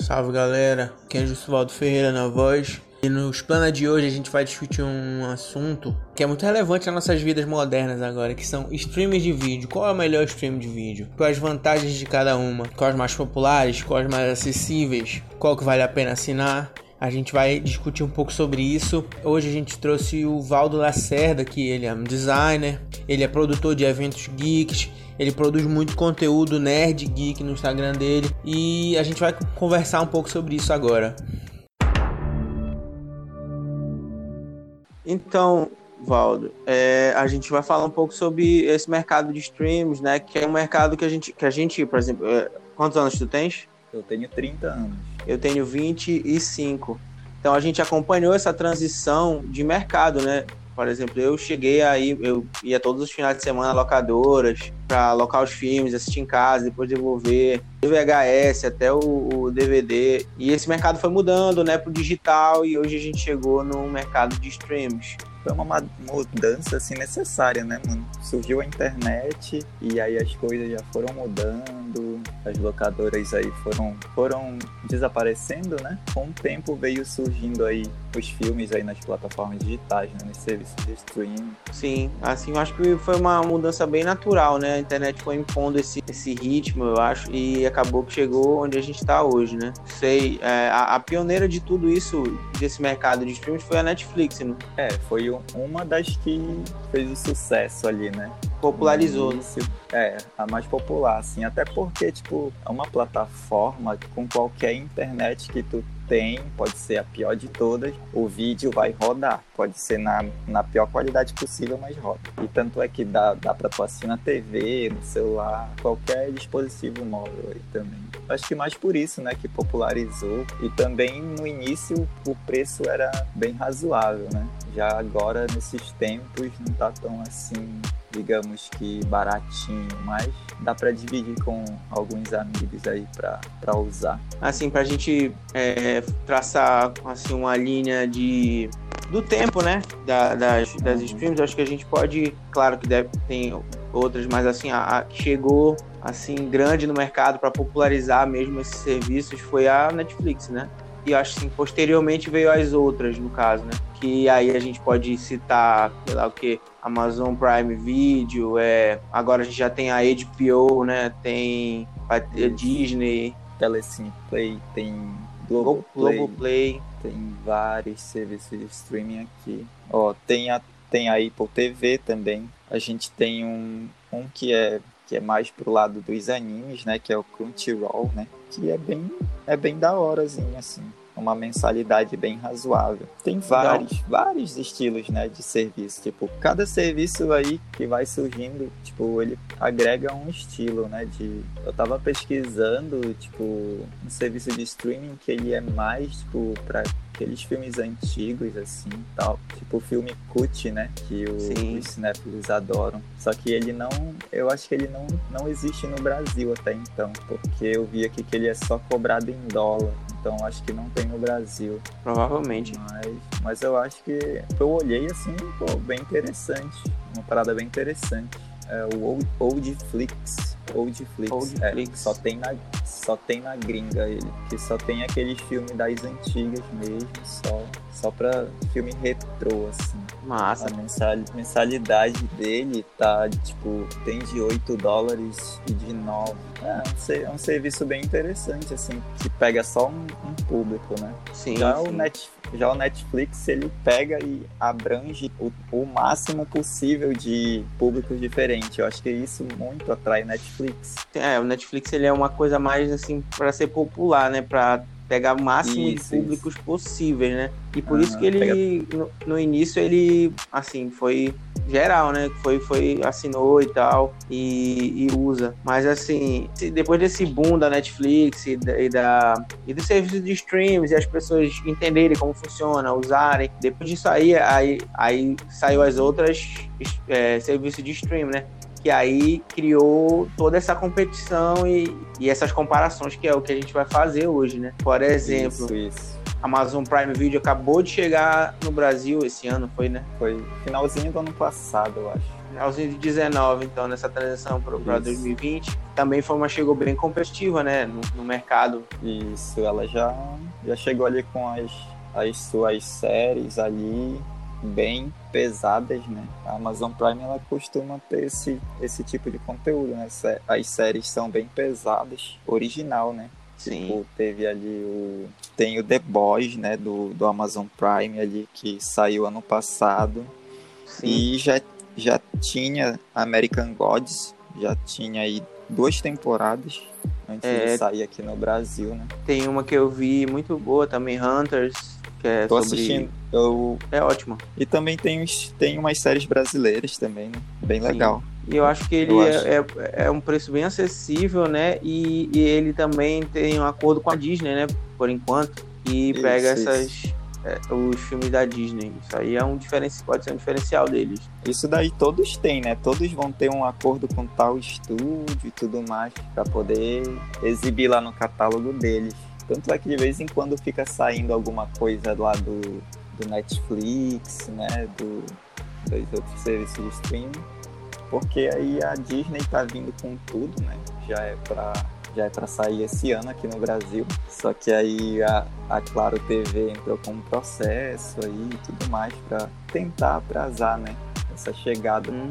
Salve galera, aqui é Jussivaldo Ferreira na voz. E nos planos de hoje a gente vai discutir um assunto que é muito relevante nas nossas vidas modernas agora, que são streams de vídeo. Qual é o melhor stream de vídeo? Quais as vantagens de cada uma? Quais mais populares? Quais mais acessíveis? Qual que vale a pena assinar? A gente vai discutir um pouco sobre isso. Hoje a gente trouxe o Valdo Lacerda, que ele é um designer, ele é produtor de eventos geeks, ele produz muito conteúdo nerd geek no Instagram dele e a gente vai conversar um pouco sobre isso agora. Então, Valdo, é, a gente vai falar um pouco sobre esse mercado de streams, né? Que é um mercado que a gente, que a gente por exemplo, é, quantos anos tu tens? Eu tenho 30 anos. Eu tenho 25. Então a gente acompanhou essa transição de mercado, né? Por exemplo, eu cheguei aí, eu ia todos os finais de semana locadoras para alocar os filmes, assistir em casa, depois devolver, do VHS até o, o, DVD. E esse mercado foi mudando, né, pro digital e hoje a gente chegou no mercado de streams foi uma mudança assim necessária, né, mano? Surgiu a internet e aí as coisas já foram mudando, as locadoras aí foram foram desaparecendo, né? Com o tempo veio surgindo aí os filmes aí nas plataformas digitais, né, nos serviços de streaming. Sim, assim, eu acho que foi uma mudança bem natural, né? A internet foi impondo esse, esse ritmo, eu acho, e acabou que chegou onde a gente está hoje, né? Sei, é, a, a, pioneira de tudo isso, desse mercado de streams, foi a Netflix, né? É, foi uma das que fez o sucesso ali, né? Popularizou, né? É, a mais popular, assim, até porque, tipo, é uma plataforma com qualquer internet que tu tem, pode ser a pior de todas, o vídeo vai rodar. Pode ser na, na pior qualidade possível, mas roda. E tanto é que dá, dá pra tu assinar na TV, no celular, qualquer dispositivo móvel aí também. Acho que mais por isso, né, que popularizou. E também no início o preço era bem razoável, né? Já agora, nesses tempos, não tá tão assim digamos que baratinho, mas dá para dividir com alguns amigos aí para usar. Assim, para a gente é, traçar assim, uma linha de do tempo, né, da, das, das streams, acho que a gente pode, claro que deve, tem outras, mas assim, a, a que chegou assim grande no mercado para popularizar mesmo esses serviços foi a Netflix, né? E acho assim, posteriormente veio as outras, no caso, né? Que aí a gente pode citar, sei lá o que, Amazon Prime Video, é, agora a gente já tem a HBO, né? Tem a Disney. Telecine Play, tem Globoplay, Globoplay. Tem vários serviços de streaming aqui. Ó, tem a, tem a Apple TV também. A gente tem um, um que é que é mais pro lado dos animes, né, que é o Crunchyroll, né, que é bem é bem da horazinho assim uma mensalidade bem razoável. Tem vários, Não. vários estilos, né, de serviço. Tipo, cada serviço aí que vai surgindo, tipo, ele agrega um estilo, né, de... Eu tava pesquisando, tipo, um serviço de streaming que ele é mais, tipo, pra aqueles filmes antigos, assim, tal. Tipo o filme Cut, né? Que o, os cinéfilos adoram. Só que ele não... Eu acho que ele não, não existe no Brasil até então. Porque eu vi aqui que ele é só cobrado em dólar. Então acho que não tem no Brasil. Provavelmente. Mas, mas eu acho que eu olhei assim, pô, bem interessante. Uma parada bem interessante. É o Old, Oldflix. Oldflix. Oldflix. É, só tem na só tem na gringa ele, que só tem aqueles filmes das antigas mesmo, só só pra filme retrô assim. Massa. A mensalidade dele tá, tipo, tem de 8 dólares e de 9. É, é um serviço bem interessante, assim, que pega só um, um público, né? Sim. Já, sim. O Net, já o Netflix, ele pega e abrange o, o máximo possível de públicos diferentes. Eu acho que isso muito atrai Netflix. É, o Netflix ele é uma coisa mais, assim, para ser popular, né? Pra pegar o máximo isso, de públicos isso. possíveis, né? E por ah, isso que ele, pega... no, no, início, ele, assim, foi geral, né? Foi, foi, assinou e tal, e, e usa. Mas, assim, depois desse boom da Netflix e, da, e, da, e do serviço de streams, e as pessoas entenderem como funciona, usarem, depois disso aí, aí, aí saiu as outras é, serviços de stream, né? Que aí criou toda essa competição e, e essas comparações que é o que a gente vai fazer hoje, né? Por exemplo, isso, isso. Amazon Prime Video acabou de chegar no Brasil esse ano, foi, né? Foi finalzinho do ano passado, eu acho. finalzinho de 19, então, nessa transição para 2020, também foi uma chegou bem competitiva, né, no, no, mercado. Isso, ela já, já chegou ali com as, as suas séries ali bem pesadas, né? A Amazon Prime ela costuma ter esse, esse tipo de conteúdo, né? As séries são bem pesadas, original, né? Sim. Tipo, teve ali o. Tem o The Boys, né? Do, do Amazon Prime ali, que saiu ano passado. Sim. E já, já tinha American Gods, já tinha aí duas temporadas antes é, de sair aqui no Brasil, né? Tem uma que eu vi muito boa também, Hunters, que é Tô sobre... assistindo. Eu... É ótimo. E também tem, uns, tem umas séries brasileiras também, né? Bem Sim. legal. E eu acho que ele é, acho. É, é, um preço bem acessível, né? E, e, ele também tem um acordo com a Disney, né? Por enquanto. E isso, pega essas. É, os filmes da Disney. Isso aí é um diferencial, pode ser um diferencial deles. Isso daí todos têm, né? Todos vão ter um acordo com tal estúdio e tudo mais para poder exibir lá no catálogo deles. Tanto é que de vez em quando fica saindo alguma coisa lá do, do Netflix, né? Do, dos outros serviços de streaming. Porque aí a Disney tá vindo com tudo, né? Já é para já é para sair esse ano aqui no Brasil. Só que aí a, a Claro TV entrou com um processo aí e tudo mais para tentar atrasar, né? Essa chegada hum,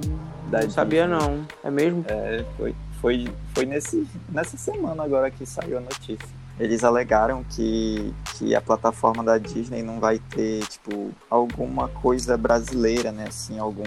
da Não Disney. sabia não. É mesmo? É, foi, foi, foi nesse, nessa semana agora que saiu a notícia eles alegaram que, que a plataforma da Disney não vai ter, tipo, alguma coisa brasileira, né? Assim, algum,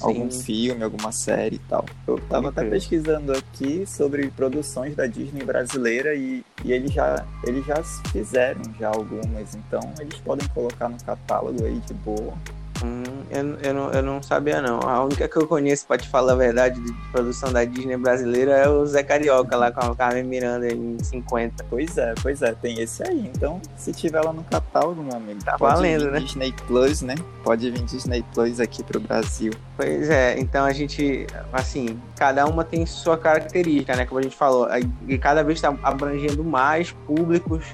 algum filme, alguma série e tal. Eu tava até pesquisando aqui sobre produções da Disney brasileira e, e eles, já, eles já fizeram já algumas, então eles podem colocar no catálogo aí de boa. Hum, eu, eu, não, eu não sabia, não. A única que eu conheço, pra te falar a verdade, de produção da Disney brasileira é o Zé Carioca, lá com a Carmen Miranda em 50. Pois é, pois é, tem esse aí. Então, se tiver lá no catálogo, meu amigo, tá valendo, né? Disney Plus, né? Pode vir Disney Plus aqui pro Brasil. Pois é, então a gente, assim, cada uma tem sua característica, né? Como a gente falou, e cada vez está abrangendo mais públicos.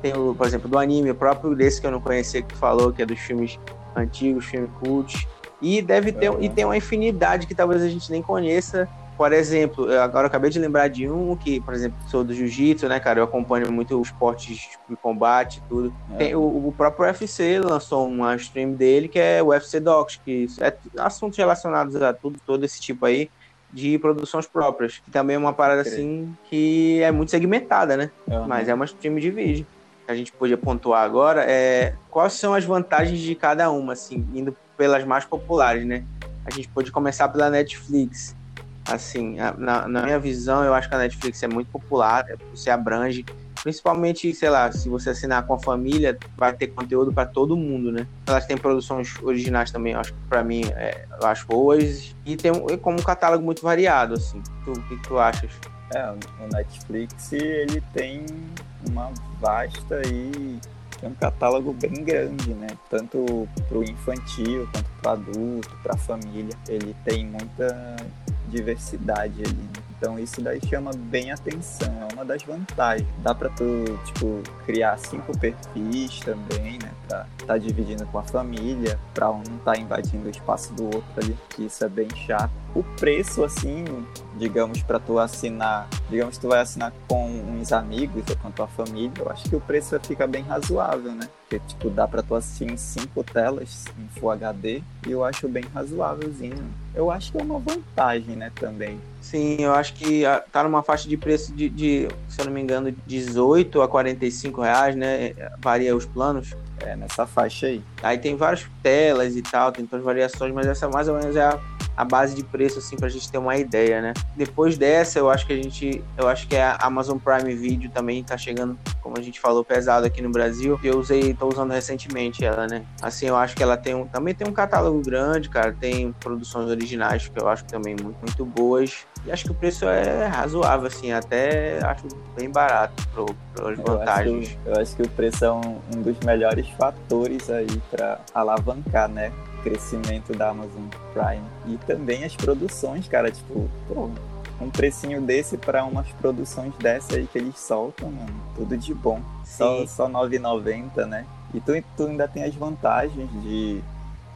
Tem, o, por exemplo, do anime, o próprio desse que eu não conhecia que falou, que é dos filmes antigos, filme cult. E deve ter uhum. e tem uma infinidade que talvez a gente nem conheça. Por exemplo, agora eu acabei de lembrar de um que, por exemplo, sou do jiu-jitsu, né, cara? Eu acompanho muito os esportes de combate e tudo. É. Tem, o, o, próprio UFC lançou uma stream dele que é o UFC Docs, que é assuntos relacionados a tudo, todo esse tipo aí de produções próprias. Que também é uma parada assim que é muito segmentada, né? Uhum. Mas é uma stream de vídeo que a gente podia pontuar agora é quais são as vantagens de cada uma, assim, indo pelas mais populares, né? A gente pode começar pela Netflix. Assim, na, na minha visão, eu acho que a Netflix é muito popular, é, você abrange, principalmente, sei lá, se você assinar com a família, vai ter conteúdo para todo mundo, né? Elas têm produções originais também, eu acho que para mim, é, eu acho boas, e tem como um catálogo muito variado, assim. O que tu achas? É, o Netflix, ele tem uma vasta e um catálogo bem grande, né? Tanto para o infantil quanto para adulto, para a família. Ele tem muita diversidade ali. Né? Então isso daí chama bem atenção, é uma das vantagens. Dá para tu, tipo, criar cinco perfis também, né? Pra tá dividindo com a família, para um não tá invadindo o espaço do outro ali, que isso é bem chato. O preço, assim, digamos, para tu assinar, digamos tu vai assinar com uns amigos ou com a tua família, eu acho que o preço fica bem razoável, né? Porque, tipo, dá para tu assistir em cinco telas, em Full HD, e eu acho bem razoávelzinho. Eu acho que é uma vantagem, né, também. Sim, eu acho que ah, tá numa faixa de preço de, de se eu não me engano, 18 a 45 reais, né? Varia os planos. É, nessa faixa aí. Aí tem várias telas e tal, tem todas as variações, mas essa mais ou menos é a, a base de preço, assim, pra gente ter uma ideia, né? Depois dessa, eu acho que a gente. Eu acho que a Amazon Prime Video também tá chegando, como a gente falou, pesado aqui no Brasil. Eu usei, tô usando recentemente ela, né? Assim, eu acho que ela tem um. Também tem um catálogo grande, cara. Tem produções originais que eu acho também muito, muito boas. E acho que o preço é razoável, assim, até acho bem barato para as vantagens. Eu acho, eu acho, que o preço é um, um dos melhores fatores aí para alavancar, né? Crescimento da Amazon Prime. E também as produções, cara, tipo, pô, um precinho desse para umas produções dessa aí que eles soltam, mano, tudo de bom. Sim. Só, só 9,90, né? E tu, tu ainda tem as vantagens de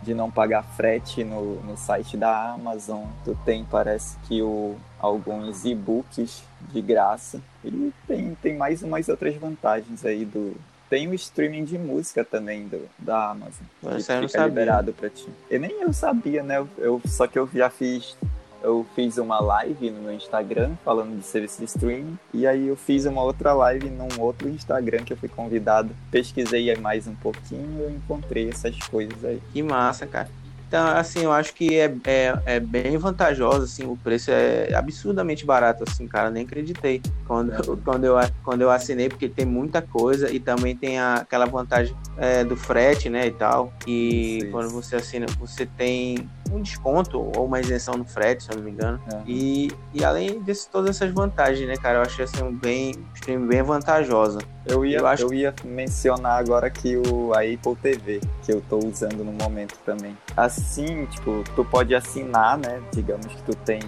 de não pagar frete no, no site da Amazon. Tu tem, parece que o, alguns e-books de graça. E tem, tem mais umas outras vantagens aí do. Tem o streaming de música também do, da Amazon. Você que fica liberado pra ti. E nem eu sabia, né? Eu, eu, só que eu já fiz eu fiz uma live no meu Instagram falando de serviço de streaming. E aí eu fiz uma outra live num outro Instagram que eu fui convidado. Pesquisei mais um pouquinho e eu encontrei essas coisas aí. Que massa, cara. Então, assim, eu acho que é, é, é, bem vantajoso, assim, o preço é absurdamente barato, assim, cara, nem acreditei quando, é. quando, eu, quando eu assinei, porque tem muita coisa e também tem a, aquela vantagem é, do frete, né, e tal, e Sim. quando você assina, você tem um desconto ou uma isenção no frete, se eu não me engano. Uhum. E, e além de todas essas vantagens, né, cara? Eu achei assim um bem, stream bem vantajosa. Eu ia, eu, acho... eu ia mencionar agora que o a Apple TV, que eu tô usando no momento também. Assim, tipo, tu pode assinar, né? Digamos que tu tem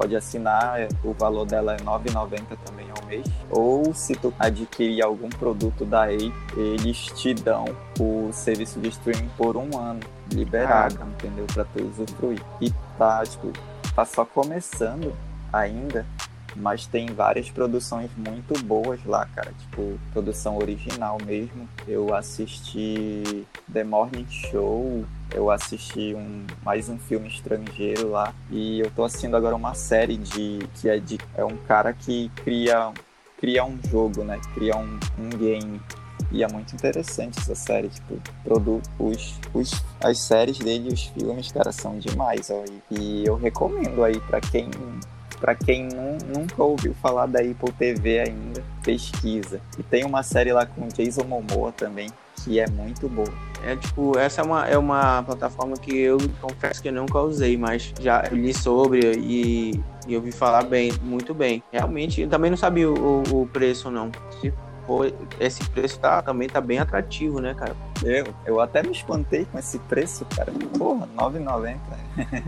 pode assinar, o valor dela é R$ 9,90 também ao mês. Ou se tu adquirir algum produto da Apple, eles te dão o serviço de streaming por um ano liberado, ah. entendeu? Pra tu usufruir. E tá, tipo, tá só começando ainda, mas tem várias produções muito boas lá, cara. Tipo, produção original mesmo. Eu assisti The Morning Show, eu assisti um, mais um filme estrangeiro lá. E eu tô assistindo agora uma série de. que é de. É um cara que cria, cria um jogo, né? Cria um, um game. E é muito interessante essa série, tipo, produ os, as séries dele os filmes, cara, são demais, ó. E, e eu recomendo aí para quem para quem nunca ouviu falar da Apple TV ainda, pesquisa. E tem uma série lá com Jason Momoa também, que é muito boa. É tipo, essa é uma, é uma plataforma que eu confesso que eu nunca usei, mas já li sobre e, e ouvi falar bem, muito bem. Realmente, eu também não sabia o, o preço não. Se for, esse preço tá, também tá bem atrativo, né, cara? Eu, eu até me espantei com esse preço, cara. Porra, 9,90.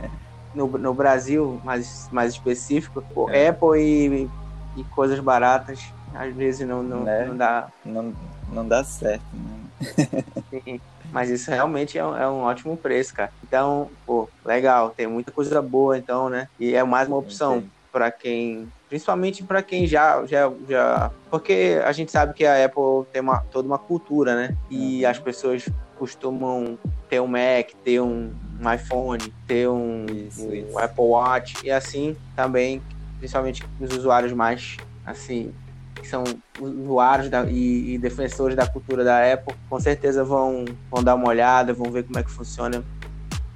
no, no Brasil, mais, mais específico, é. Apple e, e coisas baratas, às vezes não, não, né? não dá. Não, não dá certo, né? Sim. Mas isso realmente é um, é um, ótimo preço, cara. Então, pô, legal, tem muita coisa boa, então, né? E é mais uma opção para quem, principalmente para quem já, já, já, porque a gente sabe que a Apple tem uma, toda uma cultura, né? E uhum. as pessoas costumam ter um Mac, ter um, um iPhone, ter um, isso, um isso. Apple Watch e assim também, principalmente os usuários mais assim que são usuários da, e, e, defensores da cultura da Apple, com certeza vão, vão dar uma olhada, vão ver como é que funciona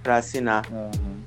para assinar. Uhum.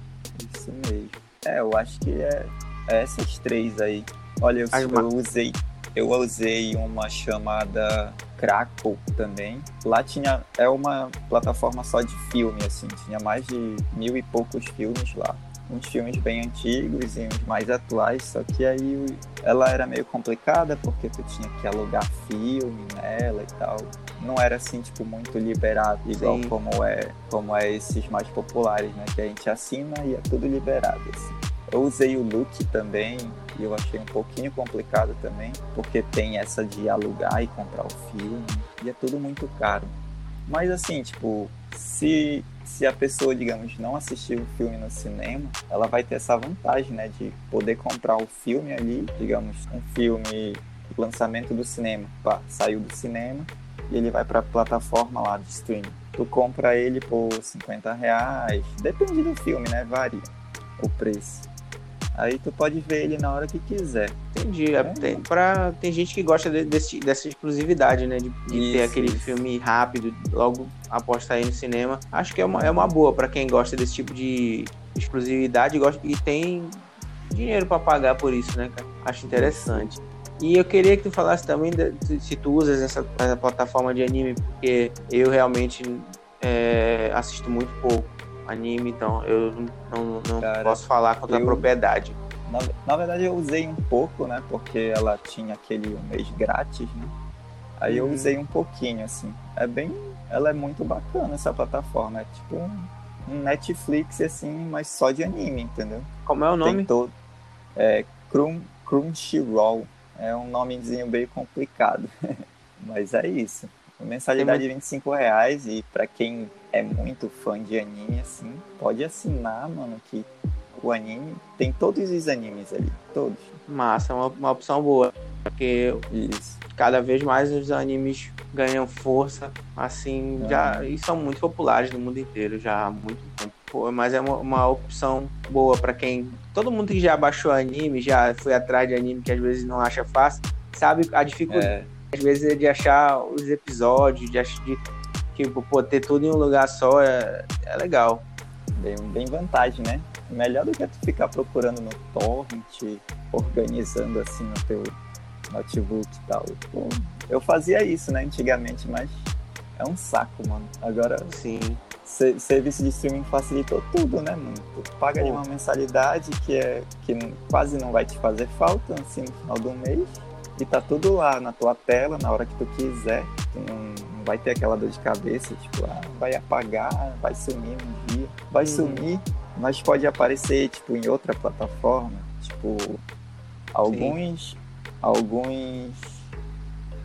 Isso mesmo. É, eu acho que é, é essas três aí. Olha, eu, eu usei eu usei uma chamada Crackle também. Lá tinha é uma plataforma só de filme, assim, tinha mais de mil e poucos filmes lá uns filmes bem antigos e uns mais atuais, só que aí ela era meio complicada porque tu tinha que alugar filme nela e tal. Não era assim, tipo, muito liberado, igual como é, como é esses mais populares, né? Que a gente assina e é tudo liberado, assim. Eu usei o Look também e eu achei um pouquinho complicado também, porque tem essa de alugar e comprar o filme e é tudo muito caro. Mas assim, tipo, se se a pessoa, digamos, não assistiu o filme no cinema, ela vai ter essa vantagem, né, de poder comprar o filme ali, digamos, um filme lançamento do cinema, pá, saiu do cinema e ele vai para a plataforma lá de streaming. Tu compra ele por 50 reais, depende do filme, né, varia o preço. Aí tu pode ver ele na hora que quiser. Entendi. É, tem, pra, tem gente que gosta de, desse, dessa exclusividade, né? De, de isso, ter aquele isso. filme rápido, logo após sair no cinema. Acho que é uma, é uma boa para quem gosta desse tipo de exclusividade e, gosta, e tem dinheiro para pagar por isso, né, cara? Acho interessante. E eu queria que tu falasse também de, se tu usas essa, essa, plataforma de anime, porque eu realmente é, assisto muito pouco anime, então eu não, não Cara, posso falar com a propriedade. Na, na, verdade eu usei um pouco, né? Porque ela tinha aquele mês grátis, né? Aí eu uhum. usei um pouquinho, assim. É bem. Ela é muito bacana essa plataforma. É tipo um, Netflix, assim, mas só de anime, entendeu? Como é o nome? Tem todo. É Crun, Crunchyroll. É um nomezinho bem complicado. mas é isso. Mensalidade de 25 reais e para quem é muito fã de anime, assim, pode assinar, mano, que o anime tem todos os animes ali, todos. Massa, uma, uma opção boa. Porque Isso. cada vez mais os animes ganham força, assim, já, e são muito populares no mundo inteiro já há muito tempo. Pô, mas é uma, uma opção boa para quem. Todo mundo que já baixou anime, já foi atrás de anime que às vezes não acha fácil, sabe a dificuldade, é. às vezes, de achar os episódios, de, de tipo, pô, ter tudo em um lugar só é, é legal. Bem, bem vantagem, né? Melhor do que tu ficar procurando no torrent, organizando assim no teu notebook e tal. Pô, eu fazia isso, né, antigamente, mas é um saco, mano. Agora, sim. Serviço de streaming facilitou tudo, né, mano? Tu paga de uma mensalidade que é que quase não vai te fazer falta assim no final do mês e tá tudo lá na tua tela na hora que tu quiser. Tu não, não vai ter aquela dor de cabeça, tipo, ah, vai apagar, vai sumir um dia, vai uhum. sumir, mas pode aparecer tipo em outra plataforma, tipo alguns Sim. alguns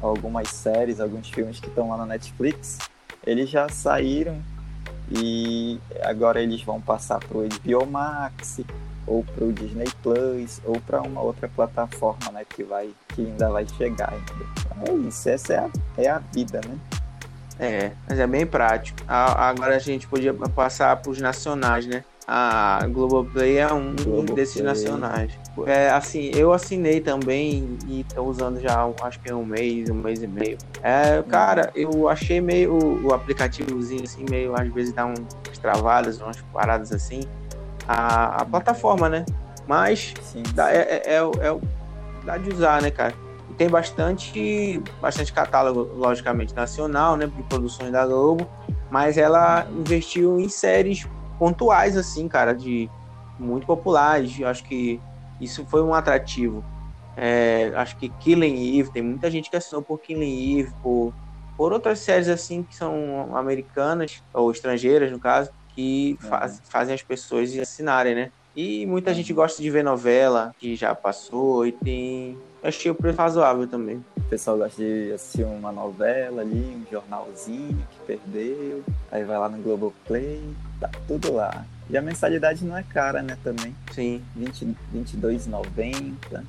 algumas séries, alguns filmes que estão lá na Netflix, eles já saíram e agora eles vão passar para o HBO Max ou para o Disney Plus ou para uma outra plataforma, né, que vai que ainda vai chegar ainda. É isso, essa é a, é a vida, né? É, mas é bem prático. Agora a gente podia passar para os nacionais, né? A Globoplay é um Globoplay. desses nacionais. É, assim, eu assinei também e estou usando já acho que é um mês, um mês e meio. É, cara, eu achei meio o, o aplicativozinho assim, meio às vezes dá umas travadas, umas paradas assim. A, a plataforma, né? Mas sim, sim. Dá, é, é, é, é, dá de usar, né, cara? Tem bastante, bastante catálogo, logicamente, nacional, né, de produções da Globo, mas ela investiu em séries pontuais, assim, cara, de muito populares. Eu acho que isso foi um atrativo. É, acho que Killing Eve, tem muita gente que assinou por Killing Eve, por, por outras séries assim que são americanas, ou estrangeiras no caso, que uhum. faz, fazem as pessoas assinarem, né? E muita uhum. gente gosta de ver novela que já passou e tem. Achei o preço razoável também. O pessoal gosta de assistir uma novela ali, um jornalzinho que perdeu. Aí vai lá no Globoplay, tá tudo lá. E a mensalidade não é cara, né, também. Sim. 20, 22,90.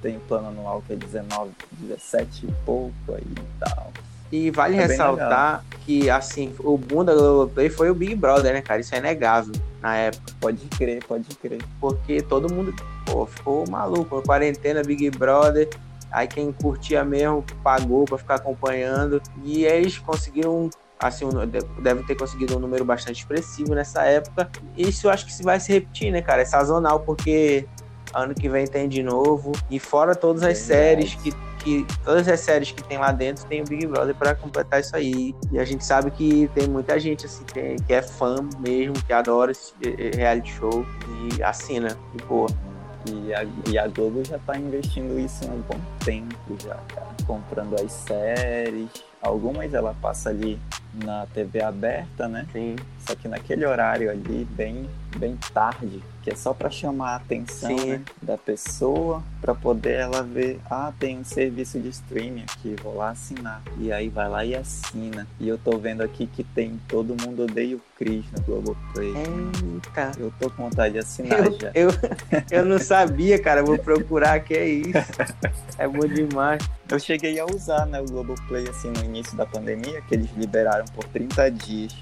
Tem plano anual que é 19, 17 e pouco aí e tal. E vale é ressaltar que, assim, o boom da Globoplay foi o Big Brother, né, cara? Isso é negável na época. Pode crer, pode crer. Porque todo mundo pô, ficou maluco. Quarentena, Big Brother. Aí quem curtia mesmo pagou para ficar acompanhando. E eles conseguiram assim, deve ter conseguido um número bastante expressivo nessa época. Isso eu acho que se vai se repetir, né, cara? É sazonal, porque ano que vem tem de novo. E fora todas as séries que, que. Todas as séries que tem lá dentro tem o Big Brother para completar isso aí. E a gente sabe que tem muita gente assim, que, que é fã mesmo, que adora esse reality show e assina, de boa. E a, e a Globo já tá investindo isso há um bom tempo já, cara. Comprando as séries. Algumas ela passa ali na TV aberta, né? Sim. Só que naquele horário ali, bem, bem tarde, que é só para chamar a atenção né, da pessoa, para poder ela ver, ah, tem um serviço de streaming aqui, vou lá assinar. E aí vai lá e assina. E eu tô vendo aqui que tem Todo Mundo Odeia o Cris no Globoplay. Eita. Eu tô com vontade de assinar eu, já. Eu, eu não sabia, cara, vou procurar, que é isso. É bom demais. Eu cheguei a usar, né, o Globoplay, assim, no início da pandemia, que eles liberaram por 30 dias.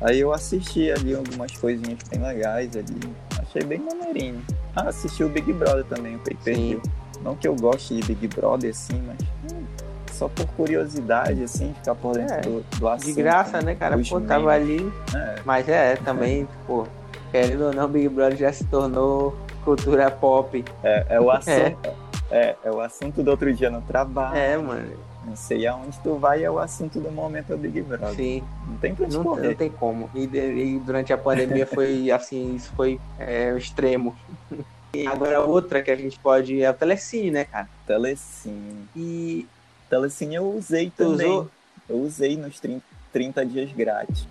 Aí eu assisti ali algumas coisinhas bem legais ali. Achei bem maneirinho. Ah, assisti o Big Brother também, o Pay Per Não que eu goste de Big Brother assim, mas hum, só por curiosidade, assim, ficar por dentro é, do, do assunto. De graça, né, cara? Pô, tava ali. É. Mas é, também, pô, querendo ou não, Big Brother já se tornou cultura pop. É, é o assunto. É. É, é o assunto do outro dia no trabalho. É, mano. Não sei aonde tu vai, é o assunto do momento do Big Brother. Sim. Não tem pra te não, correr. Não tem como. E, e durante a pandemia foi assim, isso foi é, o extremo. E agora outra que a gente pode é o Telecine, né, cara? Telecine. E. Telecine eu usei tu também. Usou? Eu usei nos 30, 30 dias grátis.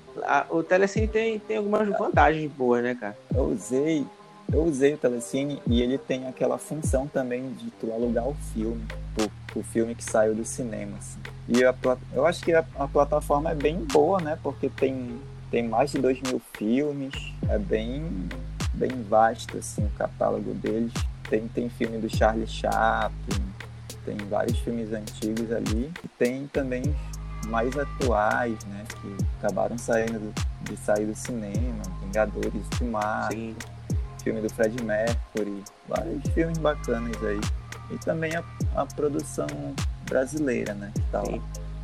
o Telecine tem, tem algumas vantagens boas, né, cara? Eu usei eu usei o Telecine e ele tem aquela função também de tu alugar o filme, o, o filme que saiu do cinema. Assim. E a, eu acho que a, a, plataforma é bem boa, né? Porque tem, tem mais de dois mil filmes, é bem, bem vasto assim, o catálogo deles. Tem, tem filme do Charlie Chaplin, tem vários filmes antigos ali, e tem também mais atuais, né, que acabaram saindo de sair do cinema, Vingadores de Mar, Sim. Filme do Fred Mercury, vários filmes bacanas aí. E também a, a produção brasileira, né, que tá lá.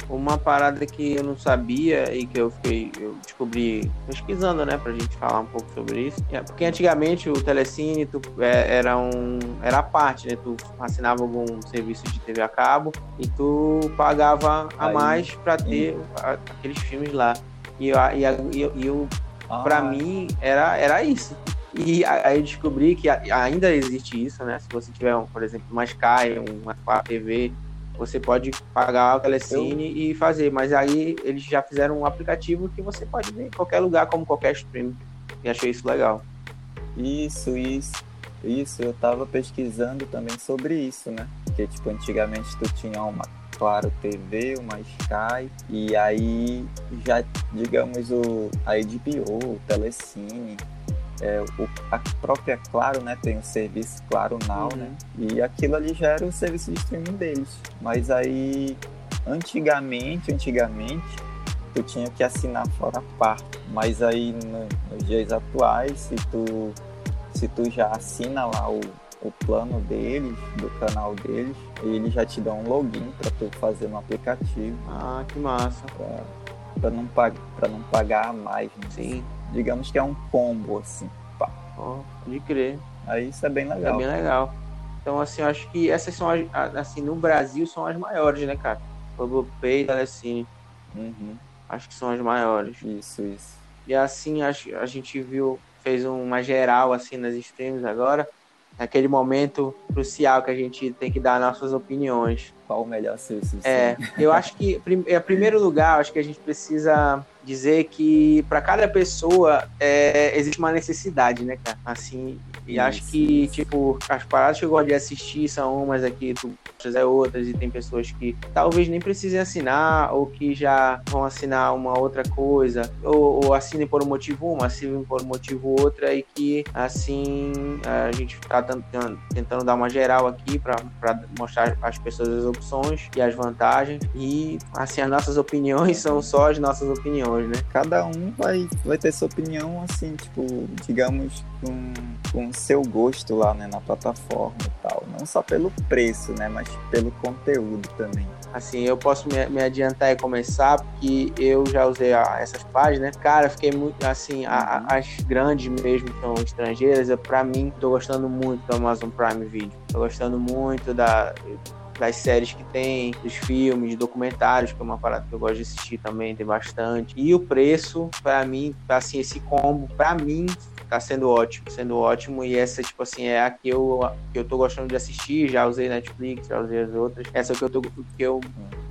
Uma parada que eu não sabia e que eu fiquei, eu descobri pesquisando, né, pra gente falar um pouco sobre isso. É, porque antigamente o Telecine tu, é, era um era a parte, né? Tu assinava algum serviço de TV a cabo e tu pagava a Aí, mais para ter a, aqueles filmes lá. E, eu, e, e, e eu, ah. para mim era era isso. E aí eu descobri que ainda existe isso, né? Se você tiver, um, por exemplo, uma Sky, uma TV você pode pagar o Telecine Eu... e fazer, mas aí eles já fizeram um aplicativo que você pode ver em qualquer lugar, como qualquer stream. E achei isso legal. Isso, isso. Isso, eu tava pesquisando também sobre isso, né? Porque, tipo, antigamente tu tinha uma Claro TV, uma Sky, e aí já, digamos, o, a HBO, o Telecine, é, o, a própria Claro, né, tem o serviço Claro Now, uhum. né, e aquilo ali já era o serviço de streaming deles. Mas aí, antigamente, antigamente, tu tinha que assinar fora parte. Mas aí, no, nos dias atuais, se tu, se tu já assina lá o, o plano deles, do canal deles, eles já te dão um login para tu fazer no aplicativo. Ah, que massa. Pra, pra não, pra não pagar mais, né? Sim digamos que é um combo, assim. Pá. Oh, pode crer. Aí isso é bem legal. É bem legal. Então, assim, eu acho que essas são as, assim, no Brasil são as maiores, né, cara? Globopay e Telecine. Uhum. Acho que são as maiores. Isso, isso. E assim, a, a gente viu, fez uma geral, assim, nas streams agora naquele momento crucial que a gente tem que dar nossas opiniões. Qual o melhor serviço? É, eu acho que, em é, primeiro lugar, acho que a gente precisa dizer que para cada pessoa é, existe uma necessidade, né, cara? Assim, e isso, acho que, isso. tipo, as paradas que eu gosto de assistir são umas aqui, tu é outras, e tem pessoas que talvez nem precisem assinar, ou que já vão assinar uma outra coisa, ou, ou assinem por um motivo uma, assinem por um motivo outra, e que, assim, a gente tá tentando, tentando dar uma geral aqui para mostrar às pessoas as opções e as vantagens, e, assim, as nossas opiniões são só as nossas opiniões, né? Cada um vai, vai ter sua opinião, assim, tipo, digamos, com, com seu gosto lá, né, na plataforma e tal. Não só pelo preço, né, mas pelo conteúdo também. Assim, eu posso me, me adiantar e começar, porque eu já usei a, essas páginas. Cara, fiquei muito, assim, a, uhum. as grandes mesmo, que são estrangeiras, para mim, tô gostando muito do Amazon Prime Video. Tô gostando muito da das séries que tem, dos filmes, documentários, que é uma parada que eu gosto de assistir também, tem bastante. E o preço, para mim, assim, esse combo, para mim, tá sendo ótimo, sendo ótimo. E essa, tipo assim, é a que eu, que eu tô gostando de assistir. Já usei Netflix, já usei as outras. Essa que eu, tô, que eu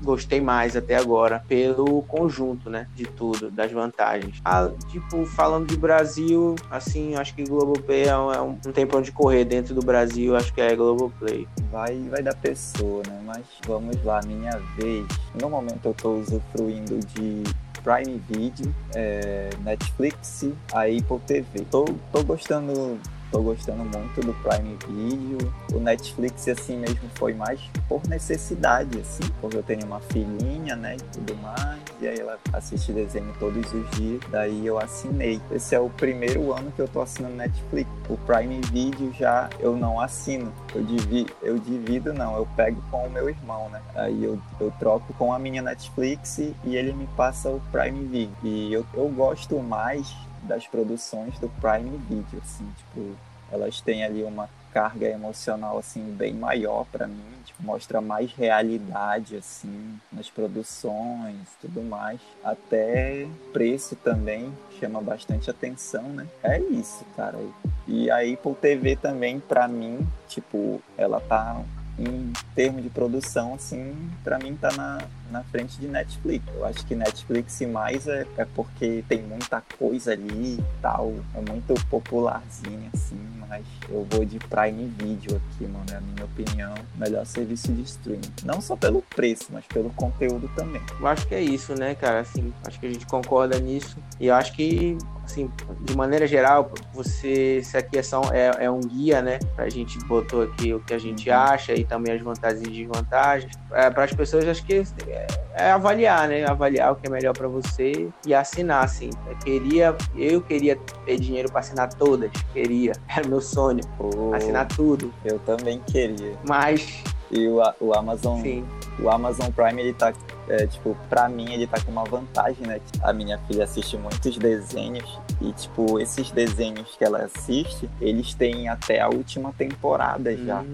gostei mais até agora, pelo conjunto, né? De tudo, das vantagens. Ah, tipo, falando de Brasil, assim, acho que Globoplay é um, é um, não tem pra onde correr dentro do Brasil, acho que é Globoplay. Vai, vai da pessoa, né? Mas vamos lá, minha vez. No momento eu tô usufruindo de Prime Video, é, Netflix, a Apple TV. Tô, tô gostando Tô gostando muito do Prime Video. O Netflix, assim mesmo, foi mais por necessidade, assim, porque eu tenho uma filhinha, né, e tudo mais, e aí ela assiste desenho todos os dias, daí eu assinei. Esse é o primeiro ano que eu tô assinando Netflix. O Prime Video já eu não assino. Eu divido, eu divido não, eu pego com o meu irmão, né? Aí eu, eu troco com a minha Netflix e ele me passa o Prime Video. E eu, eu gosto mais das produções do Prime Video, assim, tipo, elas têm ali uma carga emocional assim bem maior para mim, tipo, mostra mais realidade assim nas produções, tudo mais. Até preço também chama bastante atenção, né? É isso, cara. E a Apple TV também para mim, tipo, ela tá em termos de produção assim, para mim tá na na frente de Netflix. Eu acho que Netflix mais é, é porque tem muita coisa ali e tal, é muito popularzinha assim, mas eu vou de Prime Video aqui, mano, é a minha opinião, melhor serviço de streaming. Não só pelo preço, mas pelo conteúdo também. Eu acho que é isso, né, cara? Assim, acho que a gente concorda nisso. E eu acho que assim, de maneira geral, você, isso aqui é, só, é, é um guia, né? A gente botou aqui o que a gente uhum. acha e também as vantagens e desvantagens. É, para as pessoas, acho que é, é, avaliar, né? Avaliar o que é melhor para você e assinar, assim. Eu queria, eu queria ter dinheiro para assinar todas, queria, era meu sonho, oh, assinar tudo. Eu também queria. Mas e o, o Amazon, Sim. o Amazon Prime ele tá é, tipo, pra mim ele tá com uma vantagem, né? A minha filha assiste muitos desenhos e, tipo, esses desenhos que ela assiste, eles têm até a última temporada já.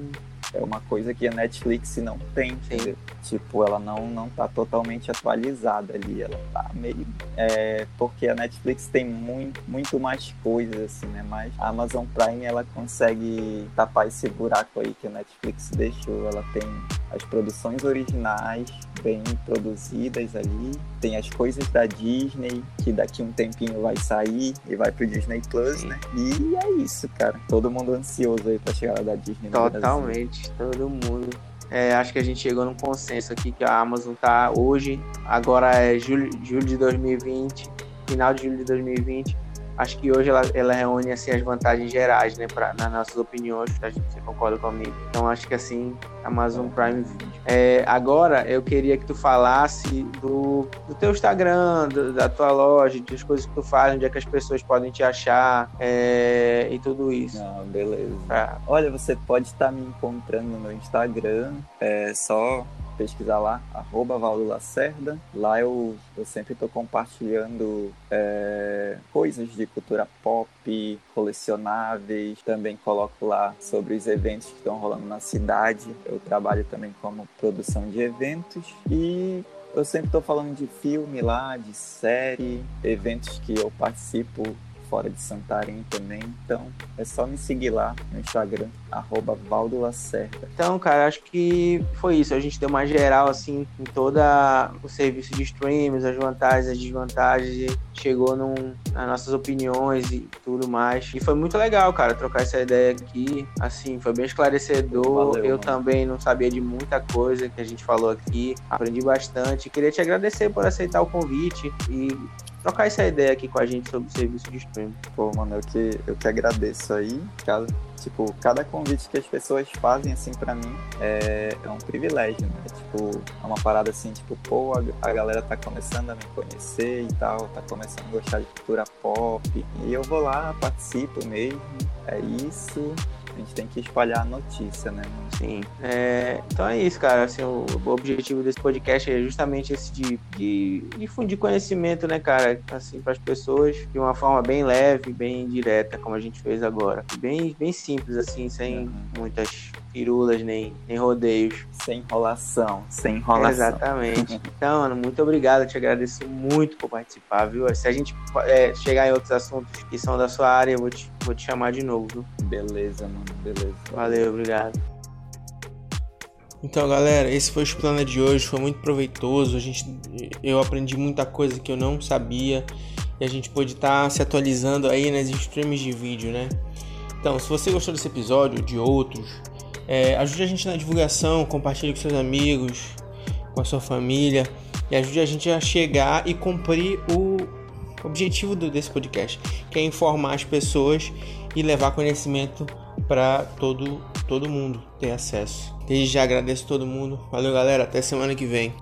É uma coisa que a Netflix não tem, entendeu? Tipo, ela não, não tá totalmente atualizada ali, ela tá meio... É, porque a Netflix tem muito, muito mais coisas, assim, né? Mas a Amazon Prime, ela consegue tapar esse buraco aí que a Netflix deixou. Ela tem as produções originais bem produzidas ali, tem as coisas da Disney, que daqui um tempinho vai sair e vai pro Disney Plus, né? E é isso, cara. Todo mundo ansioso aí pra chegar da Disney Totalmente todo mundo. É, acho que a gente chegou num consenso aqui que a Amazon tá hoje, agora é julho, julho de 2020, final de julho de 2020, acho que hoje ela, ela reúne assim as vantagens gerais, né, pra, nas nossas opiniões, você concorda comigo. Então acho que assim, Amazon Prime Video. É, agora eu queria que tu falasse do, do teu Instagram, do, da tua loja, das coisas que tu faz, onde é que as pessoas podem te achar é, e tudo isso. Não, beleza. Pra... Olha, você pode estar me encontrando no Instagram, é só pesquisar lá, arroba Valdo Lacerda. Lá eu, eu sempre estou compartilhando é, coisas de cultura pop, colecionáveis. Também coloco lá sobre os eventos que estão rolando na cidade. Eu trabalho também como produção de eventos. E eu sempre estou falando de filme lá, de série, eventos que eu participo fora de Santarém também. Então é só me seguir lá no Instagram, arroba. Então, cara, acho que foi isso. A gente deu uma geral assim em toda o serviço de streams, as vantagens, as desvantagens, e chegou num, nas nossas opiniões e tudo mais. E foi muito legal, cara, trocar essa ideia aqui. Assim, foi bem esclarecedor. Valeu, Eu mano. também não sabia de muita coisa que a gente falou aqui. Aprendi bastante. Queria te agradecer por aceitar o convite e trocar essa ideia aqui com a gente sobre o serviço de streaming. Pô, mano, eu que, eu que agradeço aí. Cada, tipo, cada convite que as pessoas fazem, assim, para mim, é, é um privilégio, né? Tipo, é uma parada assim, tipo, pô, a, a, galera tá começando a me conhecer e tal, tá começando a gostar de cultura pop. E eu vou lá, participo mesmo. É isso. A gente tem que espalhar a notícia, né? Sim. É, então é isso, cara. Assim, o, o, objetivo desse podcast é justamente esse de, de difundir conhecimento, né, cara? Assim, para as pessoas de uma forma bem leve, bem direta, como a gente fez agora. Bem, bem simples, assim, sem uhum. muitas firulas nem, nem rodeios. Sem enrolação, sem enrolação. Exatamente. Então, mano, muito obrigado. Eu te agradeço muito por participar, viu? Se a gente é, chegar em outros assuntos que são da sua área, eu vou te, vou te chamar de novo, viu? Beleza, mano. Beleza. Valeu, obrigado. Então, galera, esse foi o Explana de hoje. Foi muito proveitoso. A gente, eu aprendi muita coisa que eu não sabia e a gente pode estar tá se atualizando aí nas streams de vídeo, né? Então, se você gostou desse episódio, de outros, é, ajude a gente na divulgação, compartilhe com seus amigos, com a sua família e ajude a gente a chegar e cumprir o objetivo desse podcast, que é informar as pessoas e levar conhecimento para todo, todo mundo ter acesso. Desde já agradeço todo mundo. Valeu, galera. Até semana que vem.